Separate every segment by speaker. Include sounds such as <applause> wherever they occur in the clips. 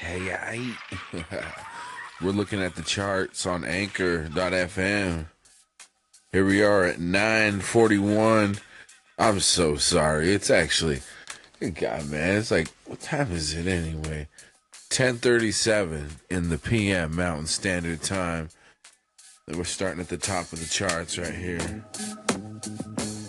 Speaker 1: Hey, I. <laughs> We're looking at the charts on Anchor.fm. Here we are at 9:41. I'm so sorry. It's actually, good God, man. It's like, what time is it anyway? 10:37 in the PM Mountain Standard Time. We're starting at the top of the charts right here.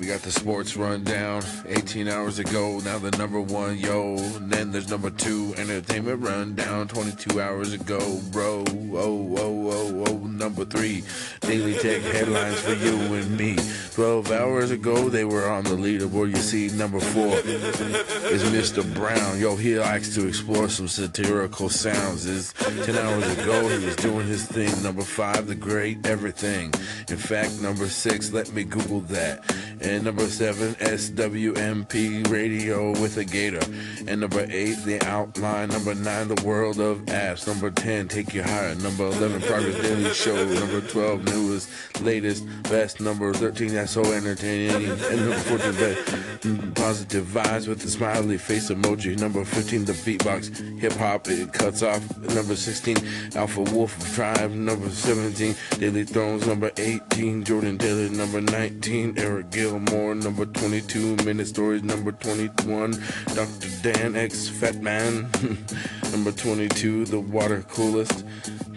Speaker 1: We got the sports rundown 18 hours ago. Now the number one, yo. And then there's number two, entertainment rundown 22 hours ago, bro. Oh, oh, oh, oh. Number three, daily tech headlines for you and me. 12 hours ago, they were on the leaderboard. You see, number four is Mr. Brown. Yo, he likes to explore some satirical sounds. Is 10 hours ago, he was doing his thing. Number five, the great everything. In fact, number six, let me Google that. And number seven, SWMP radio with a gator. And number eight, the outline. Number nine, the world of apps. Number 10, take you higher. Number 11, Progress Daily Show. Number 12, newest, latest, best. Number 13, that's so entertaining. And number 14, the positive vibes with the smiley face emoji. Number 15, the beatbox. Hip hop, it cuts off. Number 16, Alpha Wolf Tribe. Number 17, Daily Thrones. Number 18, Jordan Taylor. Number 19, Eric Gilmore. Number 22, Minute Stories. Number 21, Dr. Dan X Fat Man. <laughs> number 22, The Water Coolest.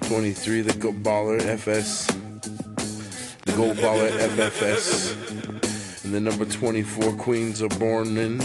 Speaker 1: 23, The Go Baller FS. The Gold Baller FFS. And then number 24, Queens are born in.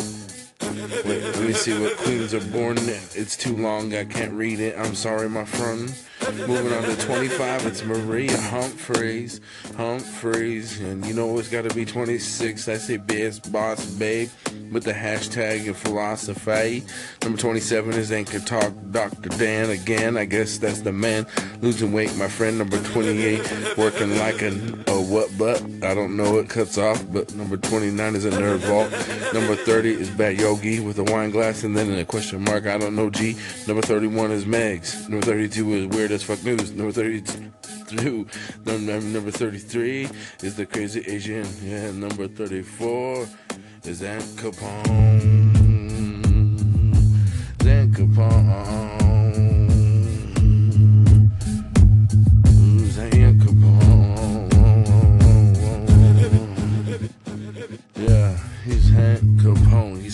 Speaker 1: Wait, let me see what Queens are born in. It's too long, I can't read it. I'm sorry, my friend. Moving on to 25, it's Maria Humphreys. Humphreys. And you know it's got to be 26. That's a best boss, babe. With the hashtag and philosophy. Number 27 is Anchor Talk Dr. Dan again. I guess that's the man. Losing weight, my friend. Number 28, working like a, a what but? I don't know. It cuts off. But number 29 is a nerd vault. Number 30 is Bad Yogi with a wine glass and then a question mark. I don't know. G. Number 31 is Megs. Number 32 is Weird as Fuck News. Number 32. Number, number 33 is the Crazy Asian. Yeah. Number 34 is Aunt Capone. Aunt Capone.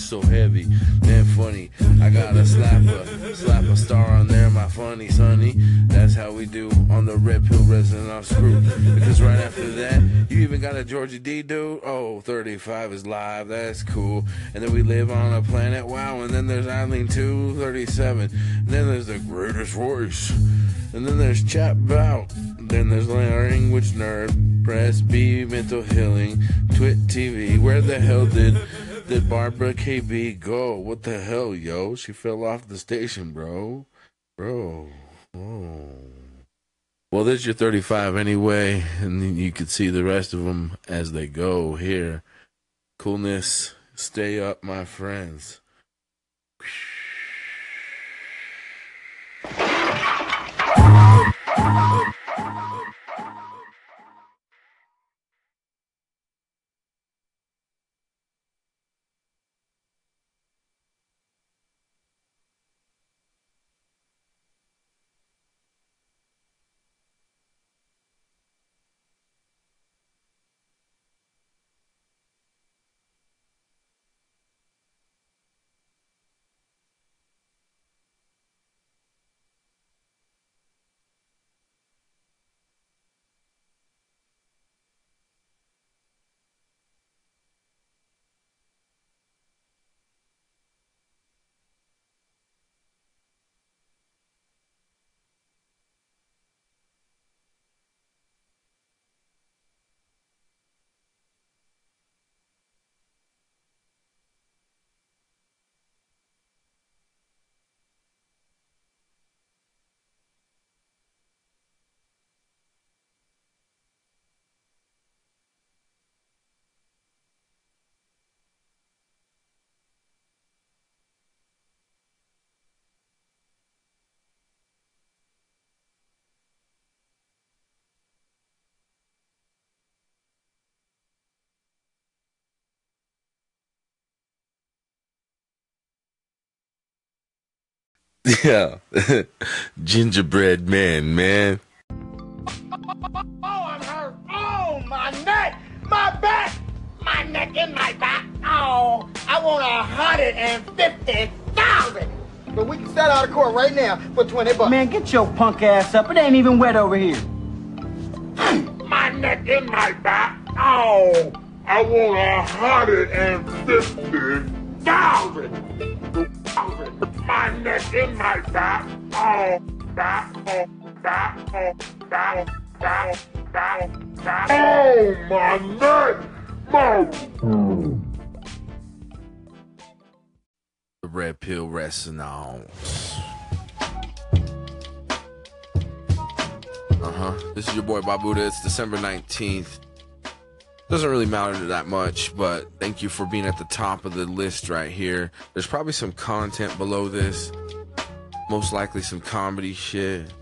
Speaker 1: So heavy, man, funny. I gotta slap a slap a star on there, my funny sonny. That's how we do on the Red Pill Resident off screw. Because right after that, you even got a Georgia D dude. Oh, 35 is live. That's cool. And then we live on a planet. Wow. And then there's Eileen 237. And then there's the greatest voice. And then there's Chat Bout. Then there's Language Nerd. Press B Mental Healing. Twit TV. Where the hell did did Barbara KB go? What the hell, yo? She fell off the station, bro. Bro. Oh. Well, there's your 35 anyway, and you can see the rest of them as they go here. Coolness, stay up, my friends. Yeah. <laughs> Gingerbread man, man.
Speaker 2: Oh, I'm hurt. Oh, my neck, my back, my neck and my back. Oh, I want a hundred and fifty thousand. But we can settle out of court right now for twenty bucks.
Speaker 3: Man, get your punk ass up. It ain't even wet over here. <clears throat>
Speaker 2: my neck and my back. Oh, I want a hundred and fifty thousand. My neck and my back. Oh, back, oh, back, oh, back, back, back, back. Oh, my neck, my.
Speaker 1: The Red Pill Resonance. Uh huh. This is your boy Babuda. It's December 19th. Doesn't really matter that much, but thank you for being at the top of the list right here. There's probably some content below this. Most likely some comedy shit.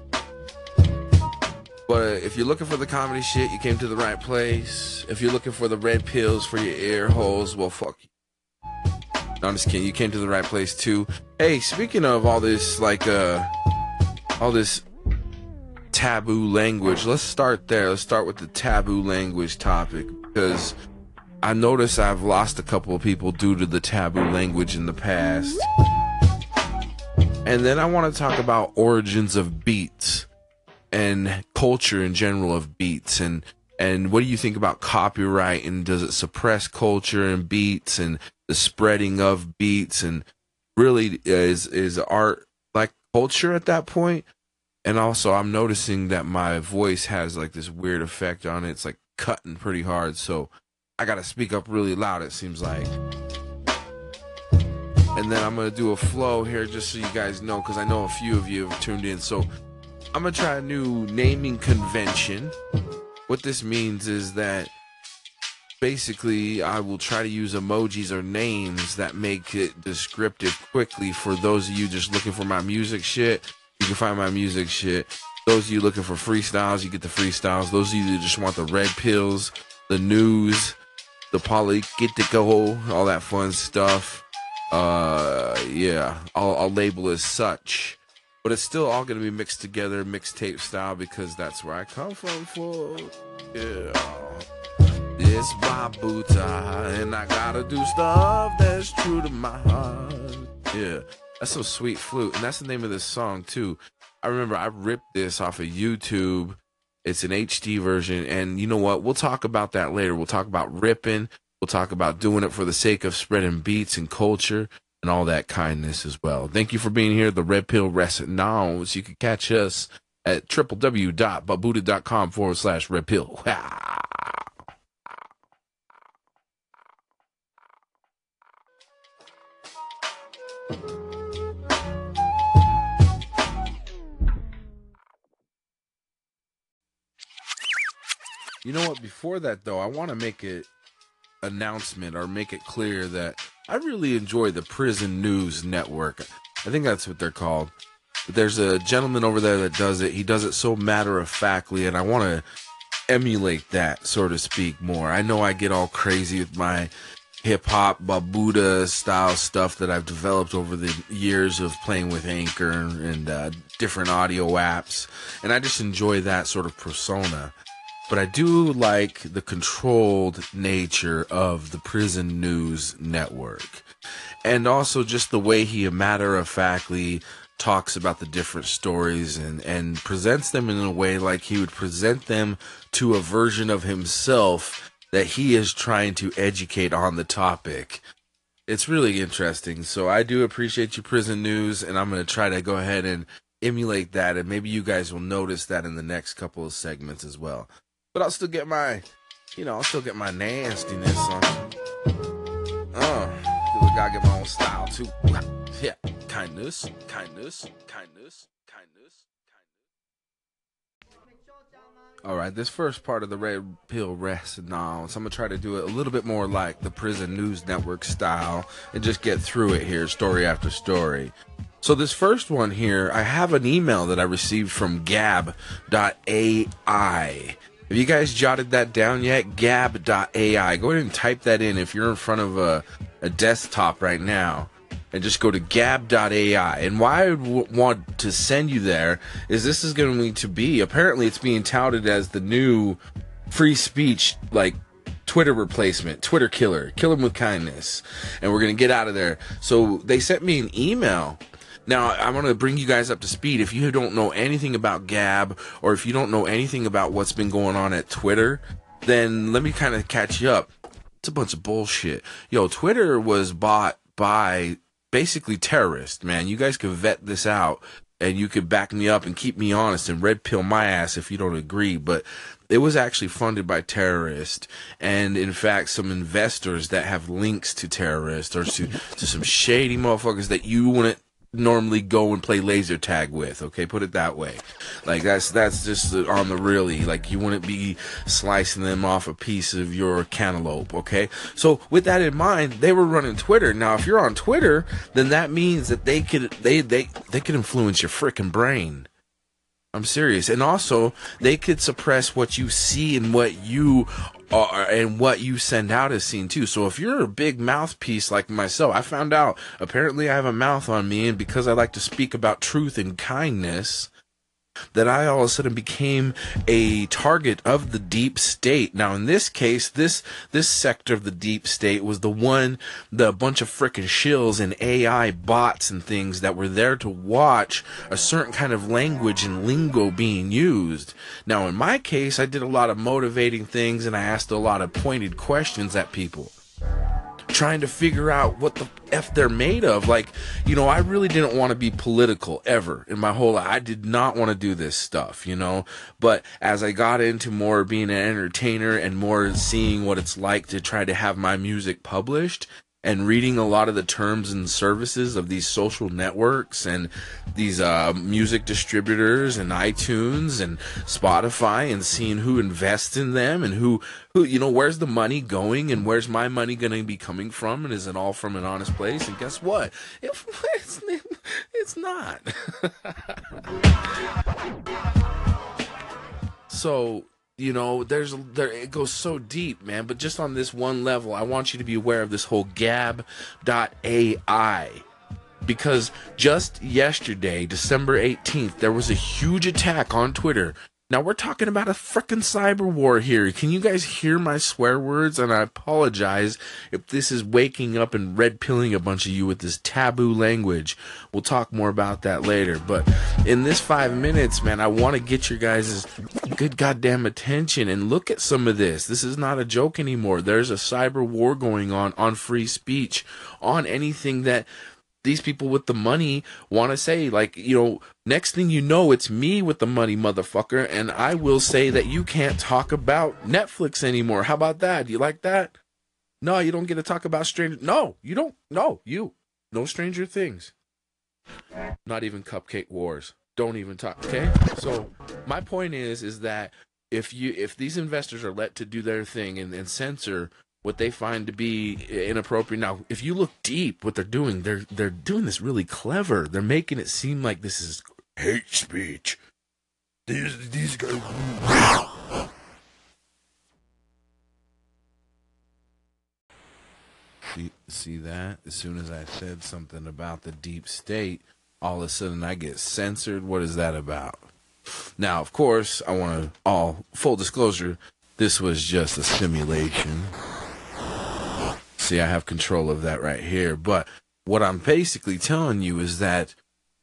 Speaker 1: But if you're looking for the comedy shit, you came to the right place. If you're looking for the red pills for your ear holes, well, fuck you. No, I'm just kidding. You came to the right place too. Hey, speaking of all this, like, uh, all this taboo language, let's start there. Let's start with the taboo language topic because I notice I've lost a couple of people due to the taboo language in the past. And then I want to talk about origins of beats and culture in general of beats and and what do you think about copyright and does it suppress culture and beats and the spreading of beats and really uh, is is art like culture at that point? point and also i'm noticing that my voice has like this weird effect on it it's like cutting pretty hard so i gotta speak up really loud it seems like and then i'm gonna do a flow here just so you guys know because i know a few of you have tuned in so i'm gonna try a new naming convention what this means is that basically I will try to use emojis or names that make it descriptive quickly for those of you just looking for my music shit. You can find my music shit. Those of you looking for freestyles, you get the freestyles. Those of you that just want the red pills, the news, the poly get to go, all that fun stuff. Uh, yeah, I'll, I'll label as such. But it's still all gonna be mixed together, mixtape style, because that's where I come from. For yeah. It's my Buddha, and I gotta do stuff that's true to my heart. Yeah, that's some sweet flute, and that's the name of this song too. I remember I ripped this off of YouTube. It's an HD version, and you know what? We'll talk about that later. We'll talk about ripping. We'll talk about doing it for the sake of spreading beats and culture and all that kindness as well. Thank you for being here. The Red Pill Resonance. You can catch us at www.babuda.com forward slash red pill. <laughs> You know what? Before that, though, I want to make it announcement or make it clear that I really enjoy the Prison News Network. I think that's what they're called. But there's a gentleman over there that does it. He does it so matter of factly, and I want to emulate that, so to speak, more. I know I get all crazy with my hip hop, Babuda style stuff that I've developed over the years of playing with Anchor and uh, different audio apps, and I just enjoy that sort of persona but I do like the controlled nature of the Prison News Network. And also just the way he matter of factly talks about the different stories and, and presents them in a way like he would present them to a version of himself that he is trying to educate on the topic. It's really interesting. So I do appreciate you, Prison News, and I'm going to try to go ahead and emulate that. And maybe you guys will notice that in the next couple of segments as well but I'll still get my, you know, I'll still get my nastiness on. Uh, I gotta get my own style too. Yeah, kindness, kindness, kindness, kindness. All right, this first part of the Red Pill Resonance, so I'm gonna try to do it a little bit more like the Prison News Network style and just get through it here, story after story. So this first one here, I have an email that I received from Gab.ai. Have you guys jotted that down yet? Gab.ai. Go ahead and type that in if you're in front of a, a desktop right now. and just go to gab.ai. And why I w- want to send you there is this is going to be apparently it's being touted as the new free speech like Twitter replacement, Twitter killer, kill him with kindness, and we're gonna get out of there. So they sent me an email. Now I want to bring you guys up to speed. If you don't know anything about Gab, or if you don't know anything about what's been going on at Twitter, then let me kind of catch you up. It's a bunch of bullshit. Yo, Twitter was bought by basically terrorists, man. You guys can vet this out and you could back me up and keep me honest and red pill my ass if you don't agree. But it was actually funded by terrorists and in fact some investors that have links to terrorists or to, to some shady motherfuckers that you wouldn't normally go and play laser tag with okay? Put it that way. Like that's that's just on the really like you wouldn't be slicing them off a piece of your cantaloupe okay? So with that in mind they were running twitter. Now if you're on twitter then that means that they could they they they could influence your freaking brain. I'm serious. And also, they could suppress what you see and what you are and what you send out is seen too. So if you're a big mouthpiece like myself, I found out apparently I have a mouth on me and because I like to speak about truth and kindness, that I all of a sudden became a target of the deep state. Now, in this case, this this sector of the deep state was the one, the bunch of frickin' shills and AI bots and things that were there to watch a certain kind of language and lingo being used. Now, in my case, I did a lot of motivating things and I asked a lot of pointed questions at people trying to figure out what the f they're made of. Like, you know, I really didn't want to be political ever in my whole life. I did not want to do this stuff, you know. But as I got into more being an entertainer and more seeing what it's like to try to have my music published, and reading a lot of the terms and services of these social networks and these uh, music distributors and iTunes and Spotify and seeing who invests in them and who who you know where's the money going and where's my money going to be coming from and is it all from an honest place? And guess what? <laughs> It's, it's not. <laughs> So you know there's there it goes so deep man. But just on this one level i want you to be aware of this whole gab.ai because just yesterday december 18th there was a huge attack on twitter now we're talking about a frickin' cyber war here. Can you guys hear my swear words? And I apologize if this is waking up and red pilling a bunch of you with this taboo language. We'll talk more about that later. But in this five minutes, man, I want to get your guys' good goddamn attention and look at some of this. This is not a joke anymore. There's a cyber war going on on free speech, on anything that these people with the money want to say like you know next thing you know it's me with the money motherfucker and i will say that you can't talk about netflix anymore. How about that? Do you like that? No you don't get to talk about stranger no you don't. No you. No stranger things. Not even cupcake wars. Don't even talk okay? So my point is is that if you if these investors are let to do their thing and, and censor what they find to be inappropriate. Now, if you look deep, what they're doing, they're they're doing this really clever. They're making it seem like this is hate speech. These these guys. See, see that? As soon as I said something about the deep state, all of a sudden I get censored. What is that about? Now, of course, I want to all full disclosure. This was just a simulation. See, I have control of that right here. But what I'm basically telling you is that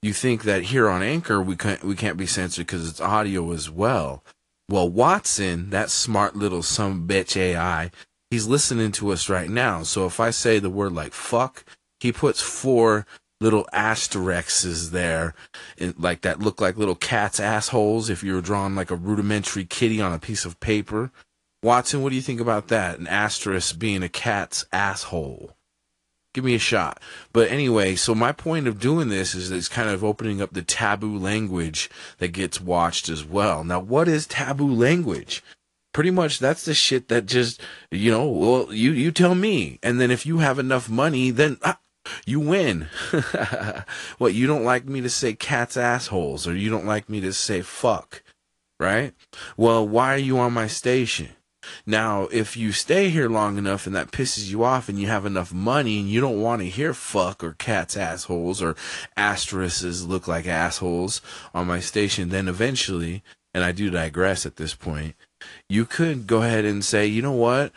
Speaker 1: you think that here on Anchor we can't we can't be censored because it's audio as well. Well, Watson, that smart little some bitch AI, he's listening to us right now. So if I say the word like fuck, he puts four little asterisks there, like that look like little cat's assholes. If you were drawing like a rudimentary kitty on a piece of paper, Watson, what do you think about that? An asterisk being a cat's asshole. Give me a shot. But anyway, so my point of doing this is it's kind of opening up the taboo language that gets watched as well. Now, what is taboo language? Pretty much that's the shit that just, you know, well, you, you tell me. And then if you have enough money, then ah, you win. <laughs> what, you don't like me to say cat's assholes or you don't like me to say fuck, right? Well, why are you on my station? Now, if you stay here long enough and that pisses you off and you have enough money and you don't want to hear fuck or cats assholes or asterisks look like assholes on my station, then eventually, and I do digress at this point, you could go ahead and say, you know what?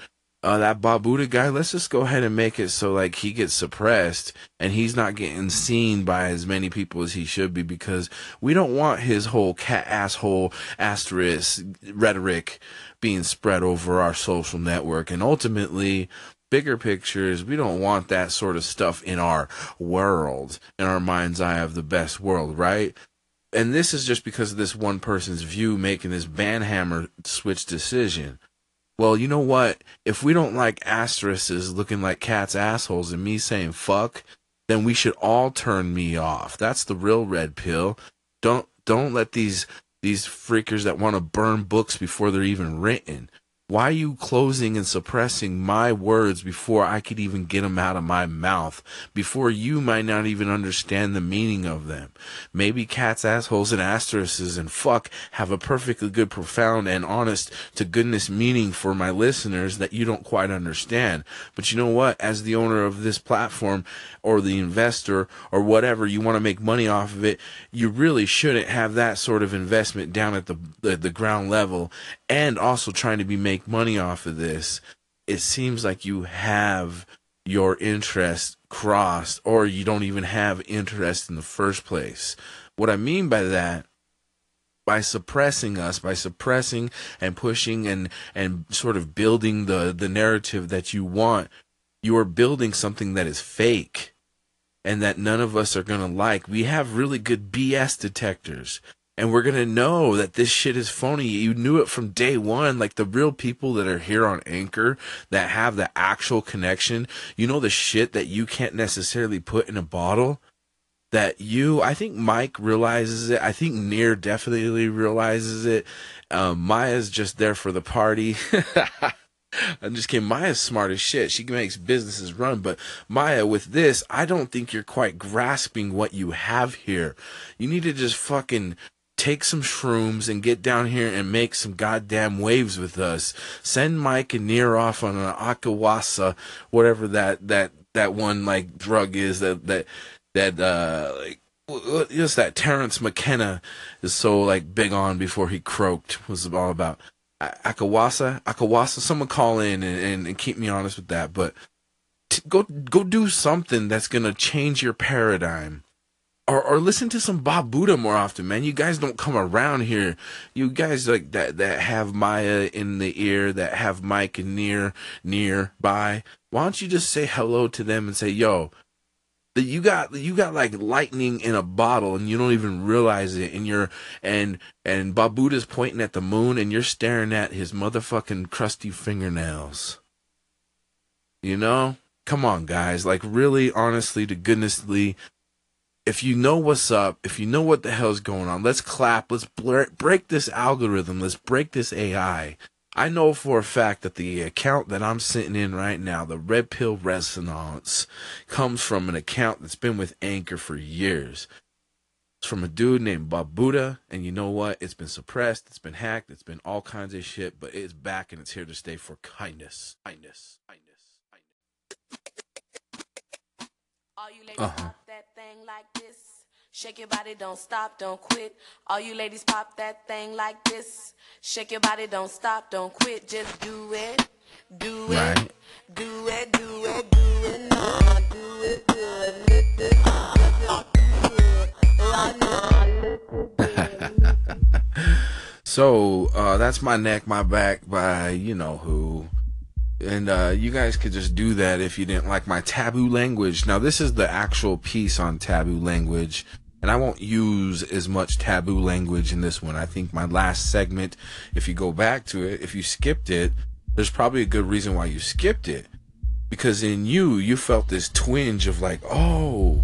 Speaker 1: Uh, that Babuda guy, let's just go ahead and make it so like he gets suppressed and he's not getting seen by as many people as he should be because we don't want his whole cat asshole asterisk rhetoric being spread over our social network. And ultimately bigger pictures we don't want that sort of stuff in our world in our mind's eye of the best world right? And this is just because of this one person's view making this banhammer switch decision well, you know what? If we don't like asterisks looking like cats' assholes and me saying fuck, then we should all turn me off. That's the real red pill. Don't don't let these these freakers that want to burn books before they're even written why are you closing and suppressing my words before I could even get them out of my mouth? Before you might not even understand the meaning of them? Maybe cats, assholes, and asterisks and fuck have a perfectly good, profound, and honest to goodness meaning for my listeners that you don't quite understand. But you know what? As the owner of this platform or the investor or whatever, you want to make money off of it, you really shouldn't have that sort of investment down at the, the, the ground level and also trying to be make money off of this, it seems like you have your interest crossed or you don't even have interest in the first place. What I mean by that by suppressing us, by suppressing and pushing and and sort of building the the narrative that you want, you are building something that is fake and that none of us are going to like. We have really good BS detectors and we're gonna know that this shit is phony. You knew it from day one. Like the real people that are here on Anchor that have the actual connection. You know the shit that you can't necessarily put in a bottle. That you, I think Mike realizes it. I think Nir definitely realizes it. Um, Maya's just there for the party. <laughs> I'm just kidding. Maya's smart as shit. She makes businesses run. But Maya, with this, I don't think you're quite grasping what you have here. You need to just fucking take some shrooms and get down here and make some goddamn waves with us. Send Mike and Nir off on an akawasa, whatever that that that one like drug is that that that uh like just that Terence McKenna is so like big on before he croaked was all about Akawasa, Akawasa. Someone call in and, and, and keep me honest with that. But t- go go do something that's gonna change your paradigm or or listen to some Babuda more often, man. You guys don't come around here. You guys like that that have Maya in the ear, that have Mike near nearby. Why don't you just say hello to them and say, "Yo, that you got you got like lightning in a bottle and you don't even realize it and you're and and Babuda's pointing at the moon and you're staring at his motherfucking crusty fingernails. You know? Come on, guys. Like really honestly to goodnessly if you know what's up, if you know what the hell's going on, let's clap. Let's break this algorithm. Let's break this AI. I know for a fact that the account that I'm sitting in right now, the Red Pill Resonance, comes from an account that's been with Anchor for years. It's from a dude named Babuda, and you know what? It's been suppressed, it's been hacked, it's been all kinds of shit, but it's back and it's here to stay for kindness. Kindness. Kindness. kindness.
Speaker 4: All you uh-huh. Shake your body, don't stop, don't quit. All you ladies pop that thing like this. Shake your body, don't stop, don't quit. Just do it, do it, right. do it, do it, do it, no, do it
Speaker 1: good. <laughs> so uh, that's my neck, my back by you know who and uh, you guys could just do that if you didn't like my taboo language. Now, this is the actual piece on taboo language, and I won't use as much taboo language in this one. I think my last segment, if you go back to it, if you skipped it, there's probably a good reason why you skipped it. Because in you, you felt this twinge of like, oh,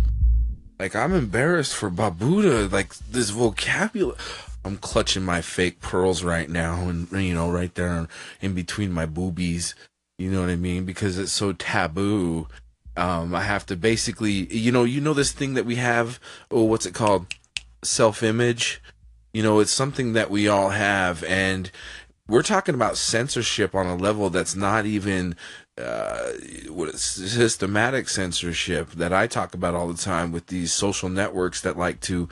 Speaker 1: like I'm embarrassed for Babuda, like this vocabulary. I'm clutching my fake pearls right now, and you know, right there in between my boobies. You know what I mean? Because it's so taboo. Um, I have to basically, you know, you know this thing that we have. Oh, what's it called? Self-image. You know, it's something that we all have, and we're talking about censorship on a level that's not even uh, systematic censorship that I talk about all the time with these social networks that like to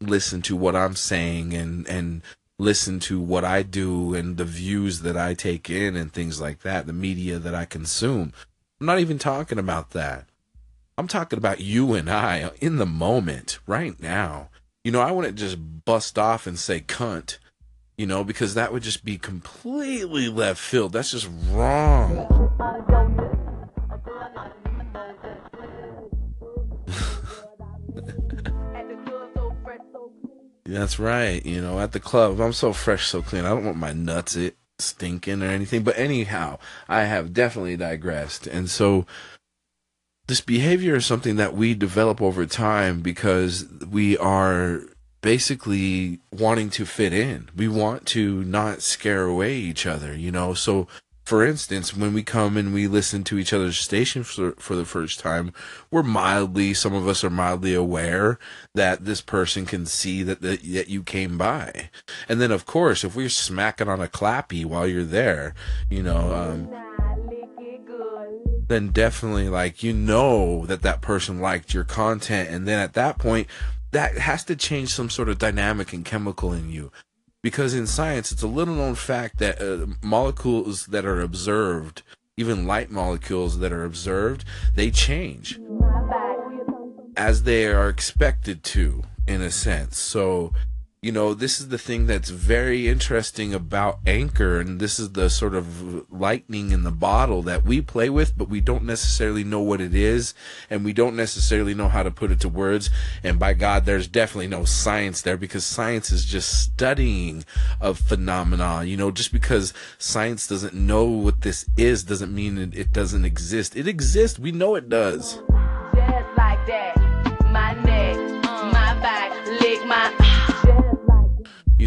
Speaker 1: listen to what I'm saying and and listen to what I do and the views that I take in and things like that, the media that I consume. I'm not even talking about that. I'm talking about you and I in the moment right now. You know, I wouldn't just bust off and say cunt, you know, because that would just be completely left field. That's just wrong. <laughs> That's right. You know, at the club, I'm so fresh, so clean. I don't want my nuts it stinking or anything. But anyhow, I have definitely digressed. And so this behavior is something that we develop over time because we are basically wanting to fit in. We want to not scare away each other, you know. So for instance, when we come and we listen to each other's station for, for the first time, we're mildly, some of us are mildly aware that this person can see that, that, that you came by. And then, of course, if we're smacking on a clappy while you're there, you know, um, then definitely like you know that that person liked your content and then at that point that has to change some sort of dynamic and chemical in you because in science it's a little known fact that uh, molecules that are observed even light molecules that are observed they change as they are expected to in a sense. So you know, this is the thing that's very interesting about Anchor, and this is the sort of lightning in the bottle that we play with, but we don't necessarily know what it is, and we don't necessarily know how to put it to words. And by God, there's definitely no science there because science is just studying of phenomena. You know, just because science doesn't know what this is doesn't mean it, it doesn't exist. It exists. We know it does.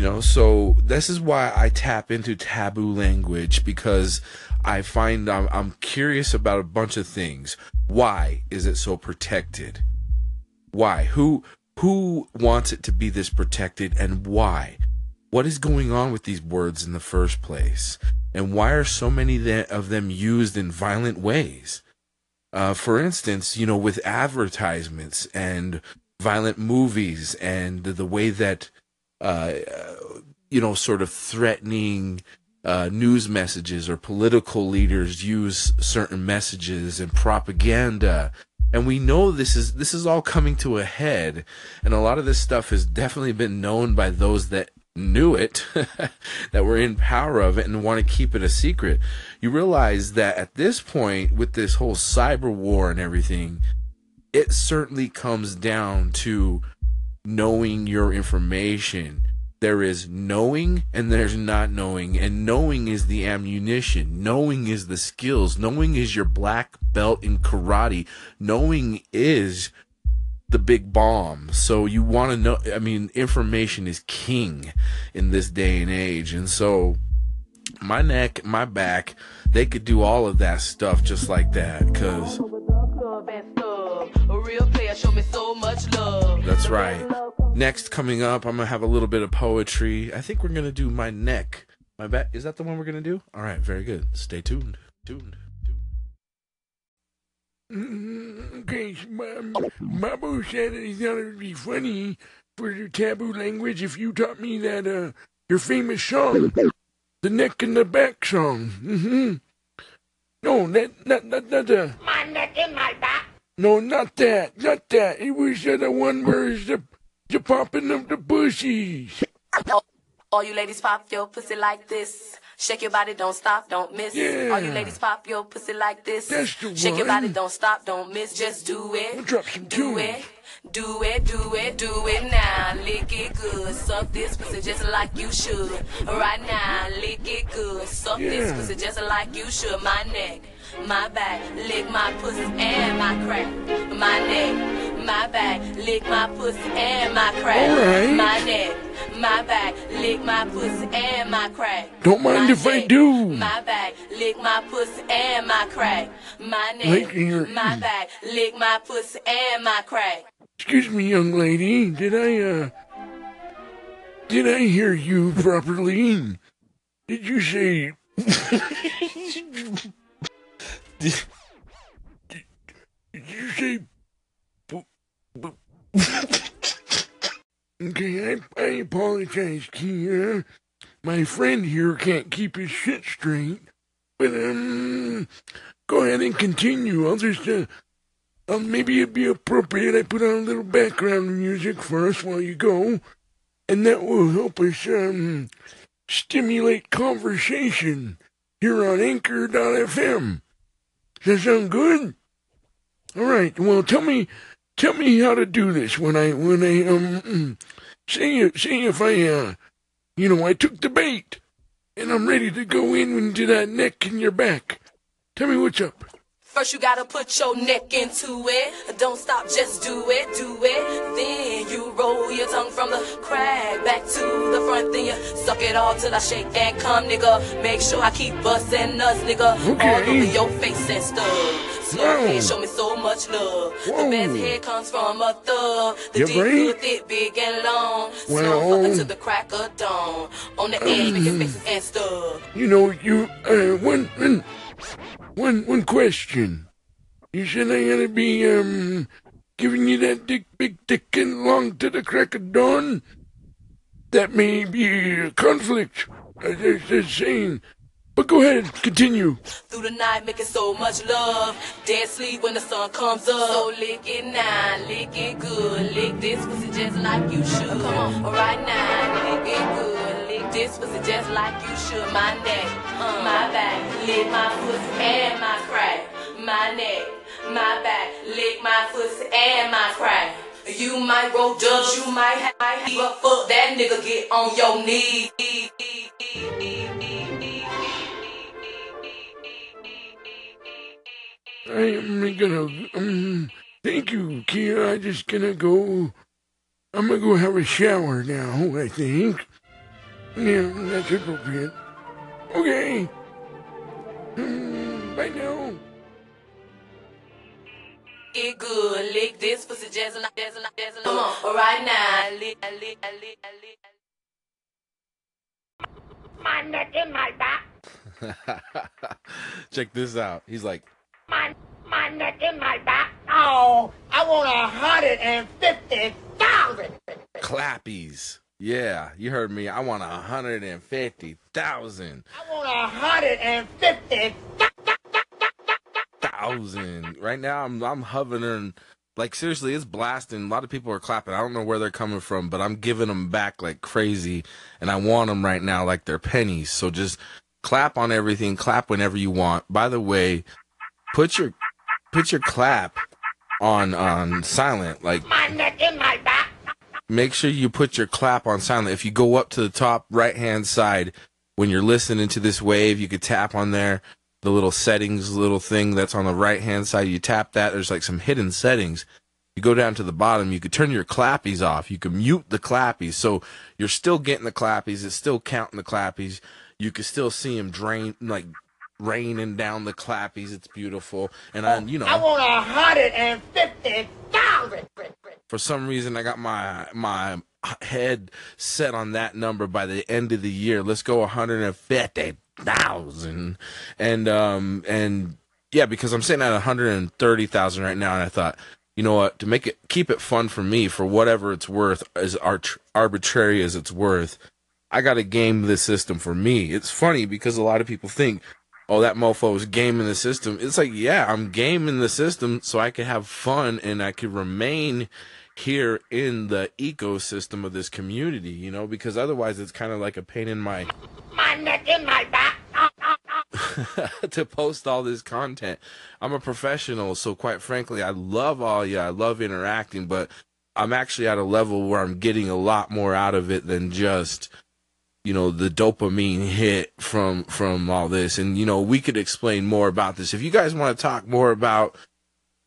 Speaker 1: Know, so this is why I tap into taboo language because I find I'm, I'm curious about a bunch of things. Why is it so protected? Why? Who who wants it to be this protected and why? What is going on with these words in the first place? And why are so many of them used in violent ways? Uh, for instance, you know, with advertisements and violent movies and the way that uh, you know, sort of threatening uh, news messages or political leaders use certain messages and propaganda. And we know this is this is all coming to a head, and a lot of this stuff has definitely been known by those that knew it, <laughs> that were in power of it, and want to keep it a secret. You realize that at this point, with this whole cyber war and everything, it certainly comes down to knowing your information. There is knowing and there's not knowing. And knowing is the ammunition. Knowing is the skills. Knowing is your black belt in karate. Knowing is the big bomb. So you want to know, I mean, information is king in this day and age. And so my neck, my back, they could do all of that stuff just like that because that's right. Next, coming up, I'm gonna have a little bit of poetry. I think we're gonna do my neck. My back. Is that the one we're gonna do? All right, very good. Stay tuned. Tuned.
Speaker 2: Okay, Mabo said that he thought it would be funny for the taboo language if you taught me that uh your famous song, the neck and the back song. Mm-hmm. No, that not not not the.
Speaker 5: My neck and my back.
Speaker 2: No, not that, not that. It was uh, the one where it's the the popping of the bushies.
Speaker 4: All you ladies pop your pussy like this. Shake your body, don't stop, don't miss.
Speaker 2: Yeah.
Speaker 4: All you ladies pop your pussy like this. Shake your body, don't stop, don't miss. Just do it.
Speaker 2: We'll drop some
Speaker 4: do it. Do it, do it, do it now. Lick it good. Suck this pussy just like you should. Right now, lick it good. Suck this pussy just like you should. My neck, my back, lick my pussy and my crack. My neck, my back, lick my pussy and my crack.
Speaker 2: Right.
Speaker 4: My neck, my back, lick my pussy and my crack.
Speaker 2: Don't mind
Speaker 4: My
Speaker 2: if I do.
Speaker 4: My back, lick my pussy and my crack. My neck, my back, lick my pussy and my crack.
Speaker 2: Excuse me, young lady. Did I uh? Did I hear you properly? Did you say? did, <laughs> did you say? okay, I, I apologize, Kia. My friend here can't keep his shit straight. But um, go ahead and continue. I'll just uh, um, maybe it'd be appropriate I put on a little background music first while you go, and that will help us um stimulate conversation here on Anchor.fm. Does that sound good? All right. Well, tell me, tell me how to do this when I when I um say say if I uh you know I took the bait and I'm ready to go in into that neck and your back. Tell me what's up.
Speaker 4: First you gotta put your neck into it. Don't stop, just do it, do it. Then you roll your tongue from the crack back to the front. Then you suck it all till I shake and come, nigga. Make sure I keep busting nuts, nigga.
Speaker 2: Okay.
Speaker 4: All over your face and stuff. Head, show me so much love.
Speaker 2: Whoa.
Speaker 4: The best head comes from a thug. The
Speaker 2: Your brain?
Speaker 4: good, thick, big and long.
Speaker 2: Well-
Speaker 4: Slow fucking to the crack of dawn. On the edge, making faces and stuff.
Speaker 2: You know, you uh one one one one question. You said I gotta be um giving you that dick big dick and long to the crack of dawn. That may be a conflict. I just, just saying. But go ahead, continue.
Speaker 4: Through the night, making so much love. Dead sleep when the sun comes up. So lick it now, lick it good. Lick this pussy just like you should. Come on, right now, lick it good. Lick this pussy just like you should. My neck, uh, my back, lick my pussy and my crack. My neck, my back, lick my pussy and my crack. You might roll dubs, you might have, might have but fuck that nigga, get on your knees.
Speaker 2: I am gonna um thank you, Kia. I just gonna go I'm gonna go have a shower now, I think. Yeah, that's appropriate. Okay. Hmm, bye now.
Speaker 4: Get good, lick this pussy just like, just like, just. Come on, right now, lick, lick, lick, lick.
Speaker 5: my neck and my back, <laughs>
Speaker 1: Check this out. He's like,
Speaker 5: my my neck and my back. Oh, I want a hundred and fifty thousand.
Speaker 1: clappies. Yeah, you heard me. I want a hundred and fifty thousand.
Speaker 5: I want a hundred and fifty
Speaker 1: thousand. Right now, I'm I'm hovering. And like seriously, it's blasting. A lot of people are clapping. I don't know where they're coming from, but I'm giving them back like crazy, and I want them right now like they're pennies. So just clap on everything. Clap whenever you want. By the way, put your put your clap on on silent. Like
Speaker 5: My neck and my back.
Speaker 1: make sure you put your clap on silent. If you go up to the top right hand side when you're listening to this wave, you could tap on there. The little settings little thing that's on the right hand side, you tap that. There's like some hidden settings. You go down to the bottom, you could turn your clappies off. You can mute the clappies. So you're still getting the clappies. It's still counting the clappies. You can still see them drain, like raining down the clappies. It's beautiful. And I, you know,
Speaker 5: I want a hundred and fifty thousand.
Speaker 1: for some reason I got my my head set on that number by the end of the year. Let's go 150,000. And um and yeah, because I'm sitting at 130,000 right now and I thought, you know what, to make it keep it fun for me for whatever it's worth as art- arbitrary as it's worth, I got to game the system for me. It's funny because a lot of people think oh, that mofo is gaming the system. It's like, yeah, I'm gaming the system so I can have fun and I can remain here in the ecosystem of this community, you know, because otherwise it's kind of like a pain in my
Speaker 5: My neck and my back. <laughs>
Speaker 1: to post all this content. I'm a professional, so quite frankly, I love all you. I love interacting, but I'm actually at a level where I'm getting a lot more out of it than just you know the dopamine hit from from all this and you know we could explain more about this if you guys want to talk more about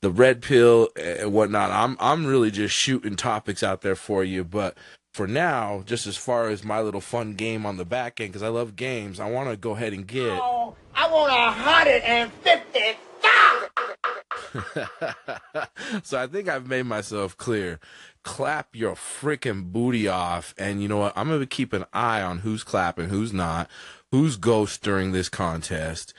Speaker 1: the red pill and whatnot i'm i'm really just shooting topics out there for you but for now just as far as my little fun game on the back end because i love games i want to go ahead and get
Speaker 5: Oh, I want a hundred and fifty thousand. <laughs>
Speaker 1: so I think I've made myself clear. Clap your freaking booty off. And you know what? I'm going to keep an eye on who's clapping, who's not, who's ghost during this contest.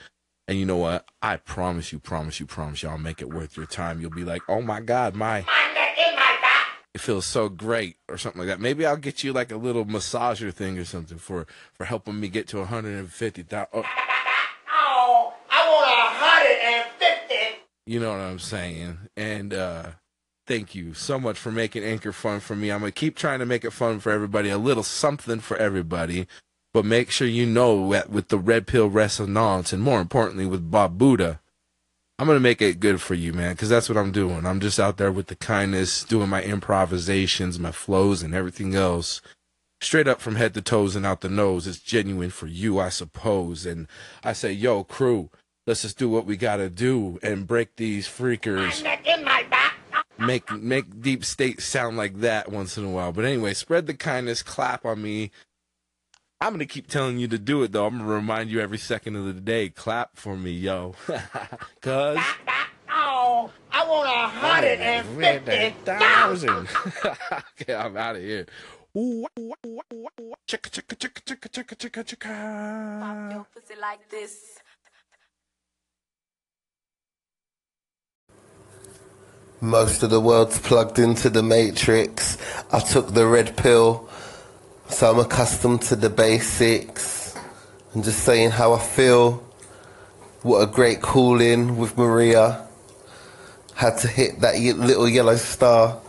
Speaker 1: And you know what? I promise you, promise you, promise you, I'll make it worth your time. You'll be like, oh my God, my.
Speaker 5: My neck in my back.
Speaker 1: It feels so great, or something like that. Maybe I'll get you like a little massager thing or something for for helping me get to 150,000. Oh,
Speaker 5: Oh, I want a 150.
Speaker 1: You know what I'm saying? And uh thank you so much for making Anchor fun for me. I'm gonna keep trying to make it fun for everybody, a little something for everybody. But make sure you know that with the Red Pill Resonance, and more importantly with Babuda, I'm gonna make it good for you, man, because that's what I'm doing. I'm just out there with the kindness, doing my improvisations, my flows, and everything else. Straight up from head to toes and out the nose. It's genuine for you, I suppose. And I say, yo, crew, let's just do what we gotta do and break these freakers
Speaker 5: My neck in my back.
Speaker 1: make make deep state sound like that once in a while. But anyway, spread the kindness, clap on me. I'm gonna keep telling you to do it though. I'm gonna remind you every second of the day. Clap for me, yo. <laughs> Cause
Speaker 5: Oh, I want a 150,000. <laughs>
Speaker 1: okay, I'm out of here. Ooh, ooh, ooh, ooh, ooh. Chicka, chicka, chicka, chicka, chicka, chicka,
Speaker 4: Pop
Speaker 1: chicka.
Speaker 4: your pussy like this.
Speaker 6: Most of the world's plugged into the matrix. I took the red pill, so I'm accustomed to the basics. And just saying how I feel. What a great call in with Maria. Had to hit that little yellow star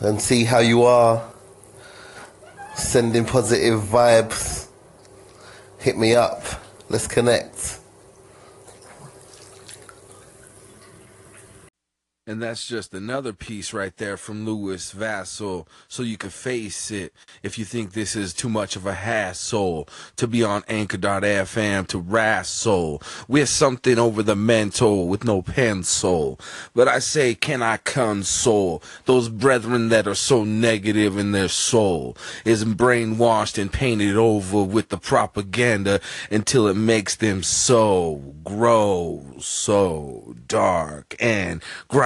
Speaker 6: and see how you are. Sending positive vibes. Hit me up. Let's connect.
Speaker 1: And that's just another piece right there from Louis Vassal. So you can face it if you think this is too much of a hassle to be on anchor.fm to wrestle with something over the mental with no pencil. But I say, can I console those brethren that are so negative in their soul? Is brainwashed and painted over with the propaganda until it makes them so grow so dark and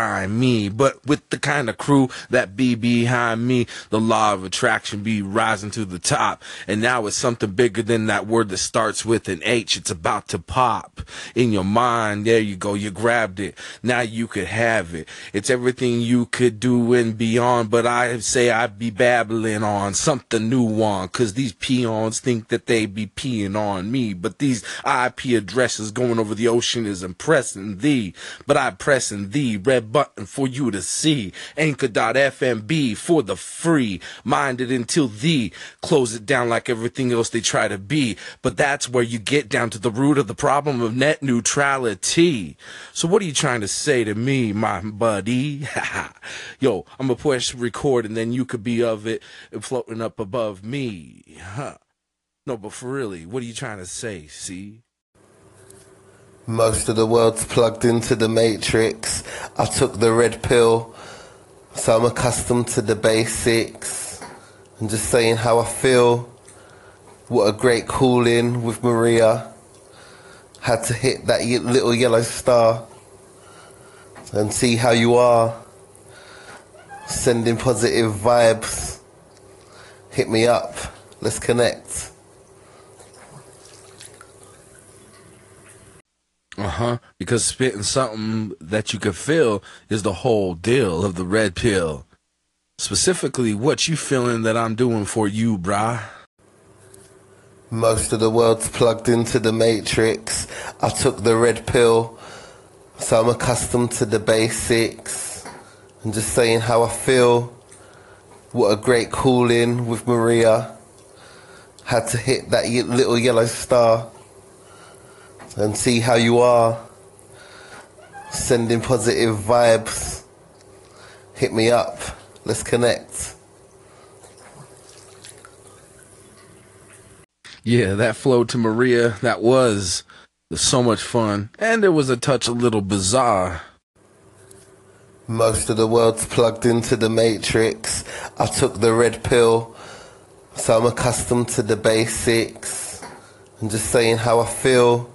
Speaker 1: grimy. But with the kind of crew that be behind me, the law of attraction be rising to the top. And now it's something bigger than that word that starts with an H. It's about to pop in your mind. There you go. You grabbed it. Now you could have it. It's everything you could do and beyond. But I say I'd be babbling on something new on. Cause these peons think that they be peeing on me. But these IP addresses going over the ocean is impressing thee. But I pressing thee red button for you to see. Anchor.fmb for the free. Minded until thee. Close it down like everything else they try to be. But that's where you get down to the root of the problem of net neutrality. So what are you trying to say to me, my buddy? <laughs> Yo, I'm gonna push record and then you could be of it floating up above me. Huh. No, but for really, what are you trying to say? See?
Speaker 6: Most of the world's plugged into the matrix. I took the red pill, so I'm accustomed to the basics. And just saying how I feel. What a great call in with Maria. Had to hit that little yellow star and see how you are. Sending positive vibes. Hit me up. Let's connect.
Speaker 1: Huh. Because spitting something that you can feel is the whole deal of the red pill. Specifically, what you feeling that I'm doing for you, brah?
Speaker 6: Most of the world's plugged into the matrix. I took the red pill, so I'm accustomed to the basics. And just saying how I feel. What a great call in with Maria. Had to hit that little yellow star and see how you are. Sending positive vibes. Hit me up. Let's connect.
Speaker 1: Yeah, that flow to Maria, that was so much fun. And it was a touch a little bizarre.
Speaker 6: Most of the world's plugged into the matrix. I took the red pill, so I'm accustomed to the basics. And just saying how I feel.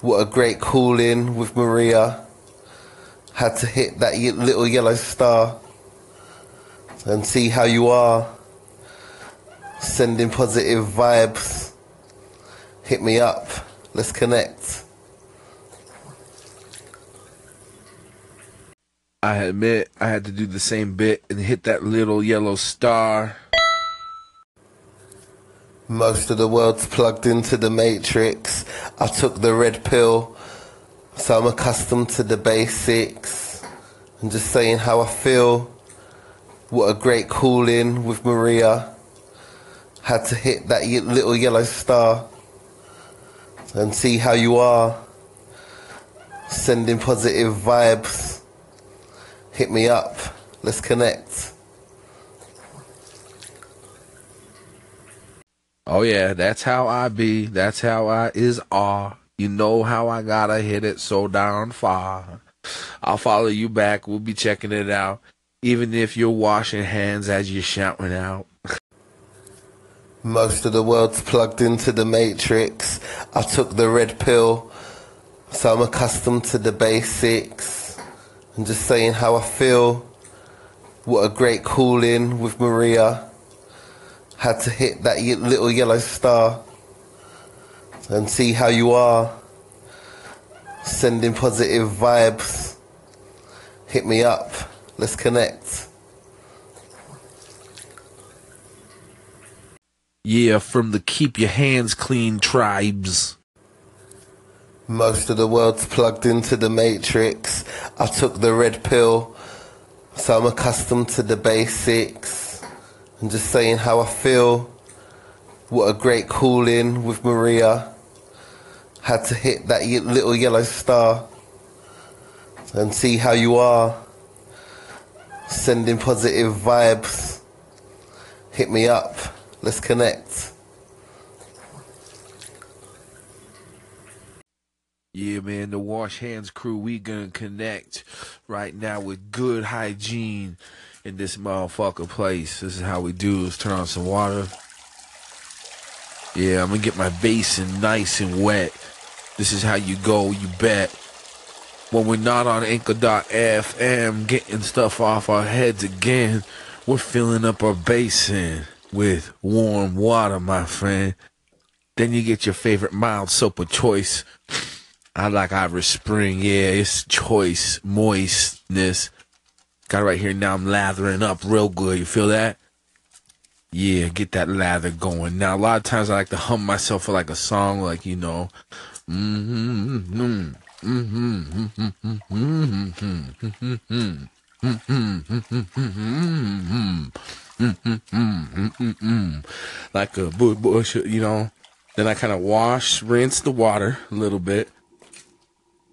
Speaker 6: What a great call in with Maria. Had to hit that little yellow star and see how you are. Sending positive vibes. Hit me up. Let's connect.
Speaker 1: I admit I had to do the same bit and hit that little yellow star.
Speaker 6: Most of the world's plugged into the matrix. I took the red pill, so I'm accustomed to the basics. I'm just saying how I feel. What a great call in with Maria. Had to hit that little yellow star and see how you are. Sending positive vibes. Hit me up. Let's connect.
Speaker 1: Oh yeah, that's how I be. That's how I is are. You know how I gotta hit it so darn far. I'll follow you back. We'll be checking it out. Even if you're washing hands as you're shouting out. <laughs>
Speaker 6: Most of the world's plugged into the matrix. I took the red pill, so I'm accustomed to the basics. I'm just saying how I feel. What a great call in with Maria. Had to hit that ye- little yellow star and see how you are. Sending positive vibes. Hit me up. Let's connect.
Speaker 1: Yeah, from the Keep Your Hands Clean tribes.
Speaker 6: Most of the world's plugged into the matrix. I took the red pill, so I'm accustomed to the basics. I'm just saying how I feel. What a great call in with Maria. Had to hit that little yellow star and see how you are. Sending positive vibes. Hit me up. Let's connect.
Speaker 1: Yeah, man, the Wash Hands crew, we gonna connect right now with good hygiene in this motherfucker place. This is how we do. Let's turn on some water. Yeah, I'm gonna get my basin nice and wet. This is how you go, you bet. When we're not on Anchor.fm getting stuff off our heads again, we're filling up our basin with warm water, my friend. Then you get your favorite mild soap of choice. I like Irish Spring. Yeah, it's choice, moistness. Got right here now. I'm lathering up real good. You feel that? Yeah, get that lather going. Now, a lot of times I like to hum myself for like a song, like, you know. <laughs> Like a bu- bush, uh, you know. Then I kind of wash, rinse the water a little bit.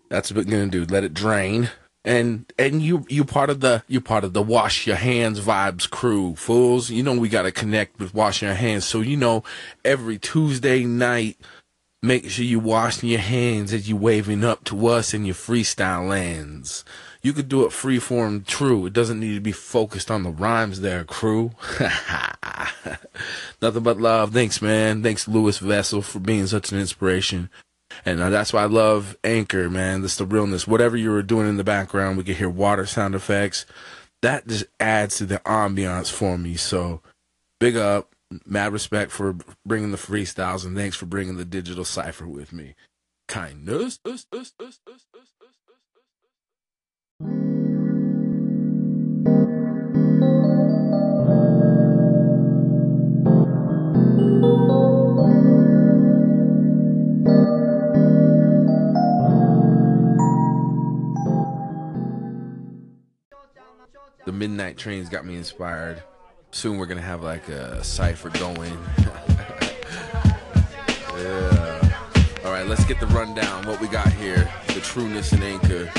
Speaker 1: That's what we're gonna do. Let it drain. And and you you part of the you part of the wash your hands vibes crew, fools. You know we gotta connect with washing your hands. So you know every Tuesday night, make sure you washing your hands as you waving up to us in your freestyle lands. You could do it freeform true. It doesn't need to be focused on the rhymes there, crew. <laughs> Nothing but love. Thanks, man. Thanks, Lewis Vessel, for being such an inspiration. And uh, that's why I love Anchor, man. That's the realness. Whatever you were doing in the background, we could hear water sound effects. That just adds to the ambiance for me. So, big up. Mad respect for bringing the freestyles, and thanks for bringing the digital cipher with me. Kindness. The midnight trains got me inspired. Soon we're gonna have like a cipher going. <laughs> yeah. All right, let's get the rundown. What we got here? The trueness and anchor.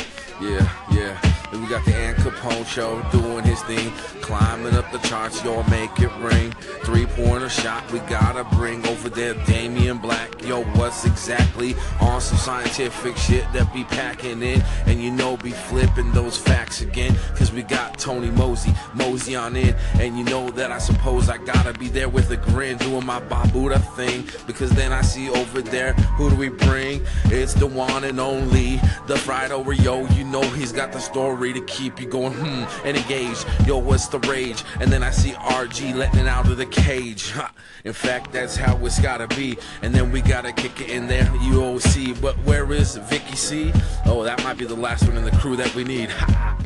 Speaker 1: Yeah, yeah. Then we got the Ann Capone show doing his thing, climbing up the charts. Yo, make it ring. Three pointer shot we gotta bring over there. Damian Black. Yo, what's exactly on some scientific shit that be packing in? And you know, be flipping those facts again. Cause we got Tony Mosey, Mosey on in. And you know that I suppose I gotta be there with a grin doing my Babuda thing. Because then I see over there, who do we bring? It's the one and only, the fried over yo. You know he's got the story to keep you going, hmm, and engaged. Yo, what's the rage? And then I see RG letting it out of the cage. Ha. In fact, that's how it's gotta be. And then we gotta kick it in there, UOC. But where is Vicky C? Oh, that might be the last one in the crew that we need. Ha.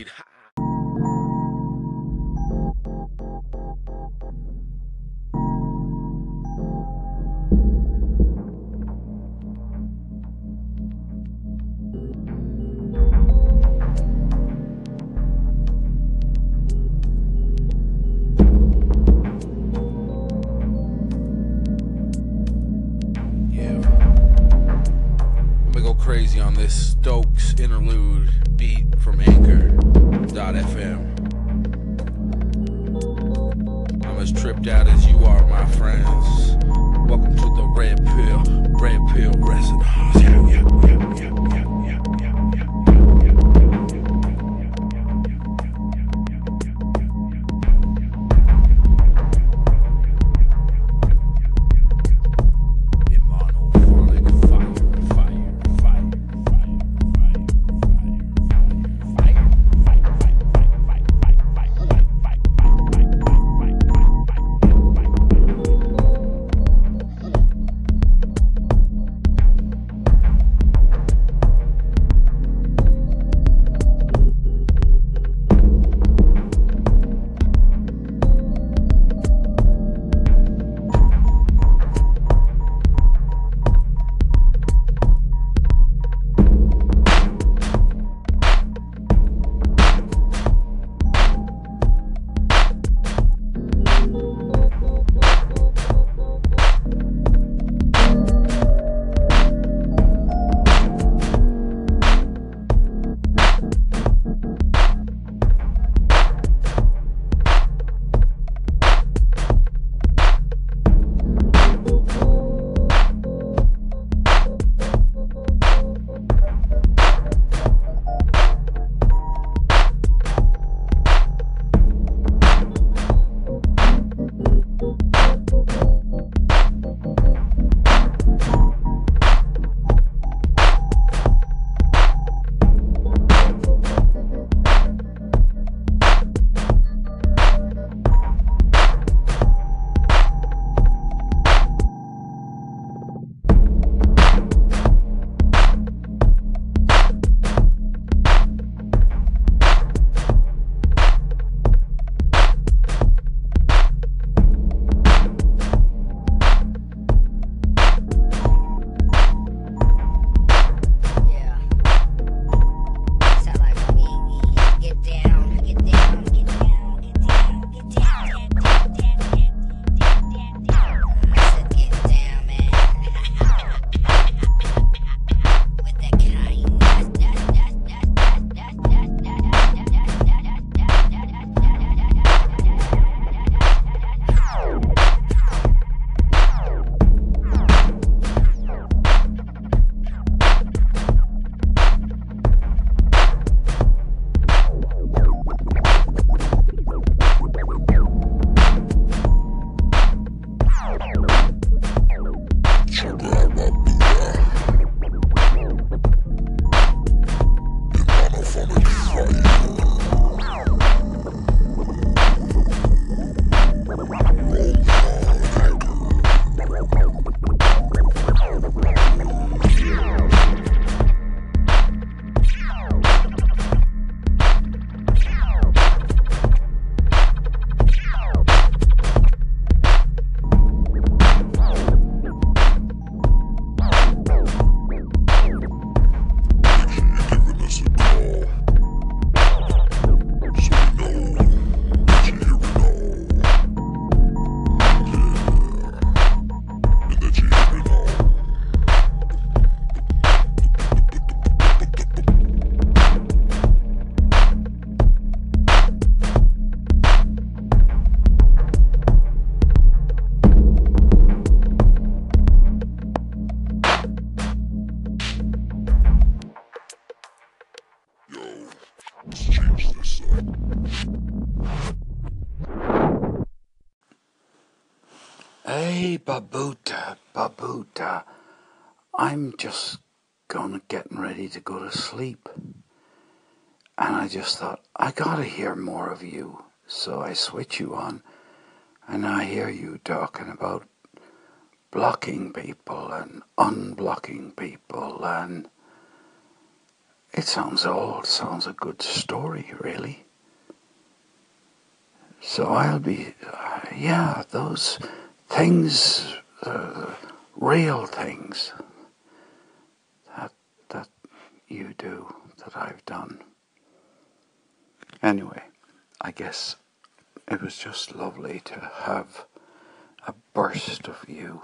Speaker 1: Babuda, Babuda. I'm
Speaker 7: just gonna getting ready to go to sleep. And I just thought, I gotta hear more of you. So I switch you on, and I hear you talking about blocking people and unblocking people, and it sounds old, sounds a good story, really. So I'll be, uh, yeah, those things, uh, real things that that you do that I've done. Anyway, I guess it was just lovely to have a burst of you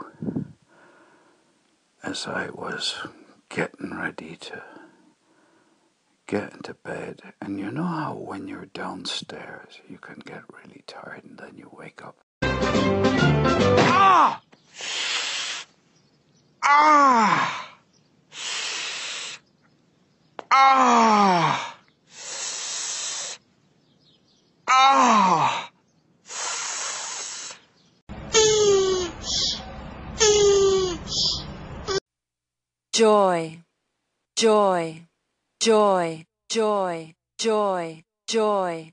Speaker 7: as I was getting ready to get into bed. And you know how when you're downstairs you can get really tired and then you wake up.
Speaker 2: Ah! Ah! Ah! Ah!
Speaker 8: joy, joy, joy, joy, joy, joy,